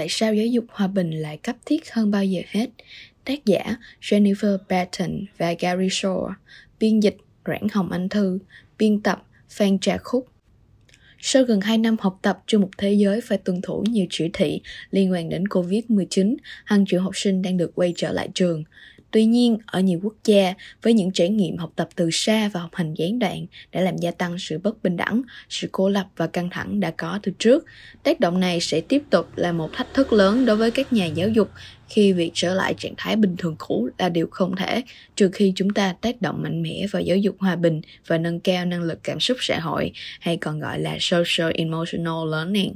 Tại sao giáo dục hòa bình lại cấp thiết hơn bao giờ hết? Tác giả Jennifer Patton và Gary Shore Biên dịch Doãn Hồng Anh Thư Biên tập Phan Trà Khúc sau gần 2 năm học tập trong một thế giới phải tuân thủ nhiều chỉ thị liên quan đến Covid-19, hàng triệu học sinh đang được quay trở lại trường. Tuy nhiên, ở nhiều quốc gia, với những trải nghiệm học tập từ xa và học hành gián đoạn đã làm gia tăng sự bất bình đẳng, sự cô lập và căng thẳng đã có từ trước. Tác động này sẽ tiếp tục là một thách thức lớn đối với các nhà giáo dục khi việc trở lại trạng thái bình thường cũ là điều không thể, trừ khi chúng ta tác động mạnh mẽ vào giáo dục hòa bình và nâng cao năng lực cảm xúc xã hội, hay còn gọi là social emotional learning.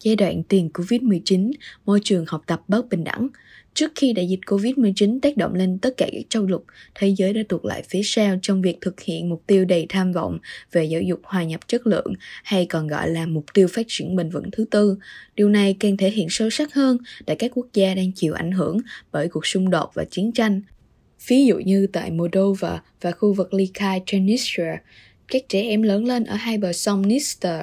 Giai đoạn tiền Covid-19, môi trường học tập bất bình đẳng, Trước khi đại dịch Covid-19 tác động lên tất cả các châu lục, thế giới đã tuột lại phía sau trong việc thực hiện mục tiêu đầy tham vọng về giáo dục hòa nhập chất lượng hay còn gọi là mục tiêu phát triển bền vững thứ tư. Điều này càng thể hiện sâu sắc hơn tại các quốc gia đang chịu ảnh hưởng bởi cuộc xung đột và chiến tranh. Ví dụ như tại Moldova và khu vực Likai khai Transnistria, các trẻ em lớn lên ở hai bờ sông Dniester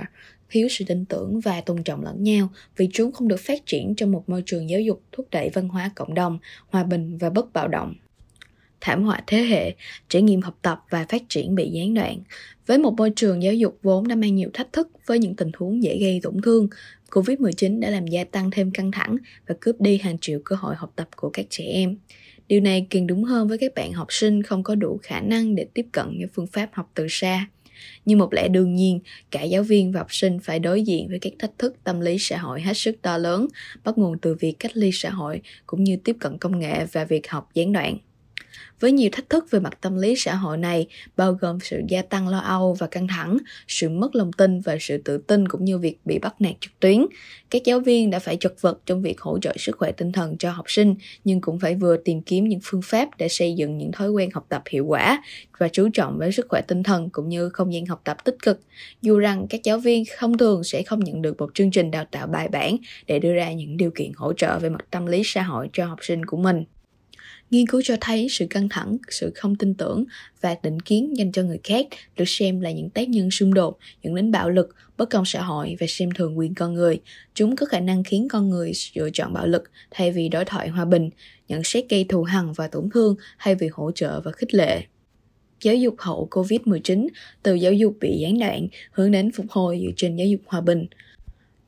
thiếu sự tin tưởng và tôn trọng lẫn nhau vì chúng không được phát triển trong một môi trường giáo dục thúc đẩy văn hóa cộng đồng, hòa bình và bất bạo động. Thảm họa thế hệ, trải nghiệm học tập và phát triển bị gián đoạn. Với một môi trường giáo dục vốn đã mang nhiều thách thức với những tình huống dễ gây tổn thương, Covid-19 đã làm gia tăng thêm căng thẳng và cướp đi hàng triệu cơ hội học tập của các trẻ em. Điều này càng đúng hơn với các bạn học sinh không có đủ khả năng để tiếp cận những phương pháp học từ xa. Như một lẽ đương nhiên, cả giáo viên và học sinh phải đối diện với các thách thức tâm lý xã hội hết sức to lớn, bắt nguồn từ việc cách ly xã hội cũng như tiếp cận công nghệ và việc học gián đoạn với nhiều thách thức về mặt tâm lý xã hội này, bao gồm sự gia tăng lo âu và căng thẳng, sự mất lòng tin và sự tự tin cũng như việc bị bắt nạt trực tuyến. Các giáo viên đã phải chật vật trong việc hỗ trợ sức khỏe tinh thần cho học sinh, nhưng cũng phải vừa tìm kiếm những phương pháp để xây dựng những thói quen học tập hiệu quả và chú trọng với sức khỏe tinh thần cũng như không gian học tập tích cực. Dù rằng các giáo viên không thường sẽ không nhận được một chương trình đào tạo bài bản để đưa ra những điều kiện hỗ trợ về mặt tâm lý xã hội cho học sinh của mình. Nghiên cứu cho thấy sự căng thẳng, sự không tin tưởng và định kiến dành cho người khác được xem là những tác nhân xung đột dẫn đến bạo lực, bất công xã hội và xem thường quyền con người. Chúng có khả năng khiến con người lựa chọn bạo lực thay vì đối thoại hòa bình, nhận xét gây thù hằn và tổn thương thay vì hỗ trợ và khích lệ giáo dục hậu Covid-19 từ giáo dục bị gián đoạn hướng đến phục hồi dựa trên giáo dục hòa bình.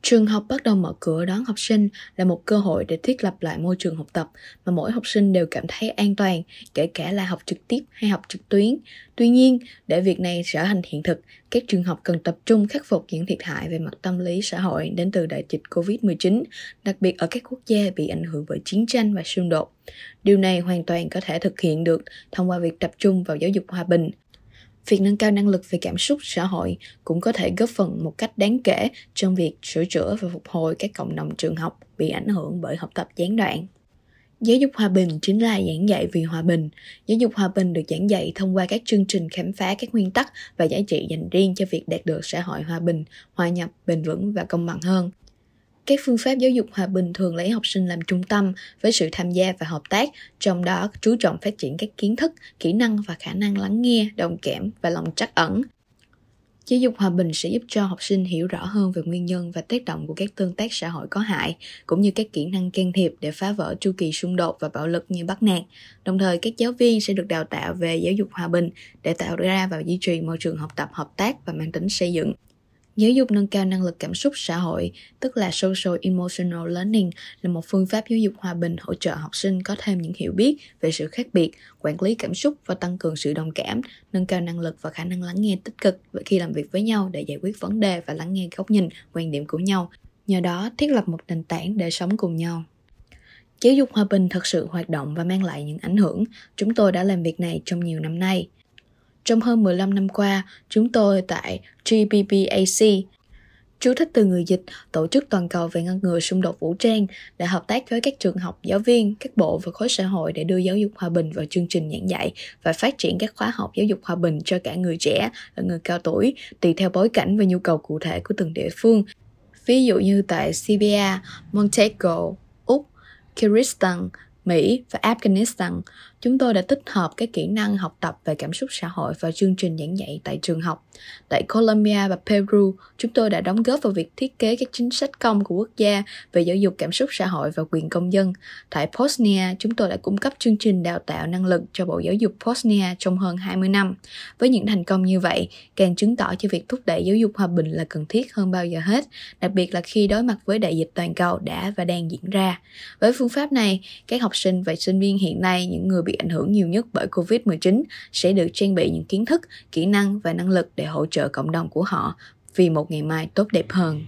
Trường học bắt đầu mở cửa đón học sinh là một cơ hội để thiết lập lại môi trường học tập mà mỗi học sinh đều cảm thấy an toàn, kể cả là học trực tiếp hay học trực tuyến. Tuy nhiên, để việc này trở thành hiện thực, các trường học cần tập trung khắc phục những thiệt hại về mặt tâm lý xã hội đến từ đại dịch Covid-19, đặc biệt ở các quốc gia bị ảnh hưởng bởi chiến tranh và xung đột. Điều này hoàn toàn có thể thực hiện được thông qua việc tập trung vào giáo dục hòa bình, việc nâng cao năng lực về cảm xúc xã hội cũng có thể góp phần một cách đáng kể trong việc sửa chữa và phục hồi các cộng đồng trường học bị ảnh hưởng bởi học tập gián đoạn. Giáo dục hòa bình chính là giảng dạy vì hòa bình. Giáo dục hòa bình được giảng dạy thông qua các chương trình khám phá các nguyên tắc và giá trị dành riêng cho việc đạt được xã hội hòa bình, hòa nhập, bền vững và công bằng hơn. Các phương pháp giáo dục hòa bình thường lấy học sinh làm trung tâm với sự tham gia và hợp tác, trong đó chú trọng phát triển các kiến thức, kỹ năng và khả năng lắng nghe, đồng cảm và lòng trắc ẩn. Giáo dục hòa bình sẽ giúp cho học sinh hiểu rõ hơn về nguyên nhân và tác động của các tương tác xã hội có hại, cũng như các kỹ năng can thiệp để phá vỡ chu kỳ xung đột và bạo lực như bắt nạt. Đồng thời, các giáo viên sẽ được đào tạo về giáo dục hòa bình để tạo ra và duy trì môi trường học tập hợp tác và mang tính xây dựng. Giáo dục nâng cao năng lực cảm xúc xã hội, tức là Social Emotional Learning, là một phương pháp giáo dục hòa bình hỗ trợ học sinh có thêm những hiểu biết về sự khác biệt, quản lý cảm xúc và tăng cường sự đồng cảm, nâng cao năng lực và khả năng lắng nghe tích cực khi làm việc với nhau để giải quyết vấn đề và lắng nghe góc nhìn, quan điểm của nhau. Nhờ đó, thiết lập một nền tảng để sống cùng nhau. Giáo dục hòa bình thật sự hoạt động và mang lại những ảnh hưởng. Chúng tôi đã làm việc này trong nhiều năm nay. Trong hơn 15 năm qua, chúng tôi tại GBBAC Chú thích từ người dịch, tổ chức toàn cầu về ngăn ngừa xung đột vũ trang, đã hợp tác với các trường học, giáo viên, các bộ và khối xã hội để đưa giáo dục hòa bình vào chương trình giảng dạy và phát triển các khóa học giáo dục hòa bình cho cả người trẻ và người cao tuổi, tùy theo bối cảnh và nhu cầu cụ thể của từng địa phương. Ví dụ như tại Serbia, Montego, Úc, Kyrgyzstan, Mỹ và Afghanistan, chúng tôi đã tích hợp các kỹ năng học tập về cảm xúc xã hội vào chương trình giảng dạy tại trường học. Tại Colombia và Peru, chúng tôi đã đóng góp vào việc thiết kế các chính sách công của quốc gia về giáo dục cảm xúc xã hội và quyền công dân. Tại Bosnia, chúng tôi đã cung cấp chương trình đào tạo năng lực cho Bộ Giáo dục Bosnia trong hơn 20 năm. Với những thành công như vậy, càng chứng tỏ cho việc thúc đẩy giáo dục hòa bình là cần thiết hơn bao giờ hết, đặc biệt là khi đối mặt với đại dịch toàn cầu đã và đang diễn ra. Với phương pháp này, các học sinh và sinh viên hiện nay, những người bị ảnh hưởng nhiều nhất bởi Covid-19 sẽ được trang bị những kiến thức, kỹ năng và năng lực để hỗ trợ cộng đồng của họ vì một ngày mai tốt đẹp hơn.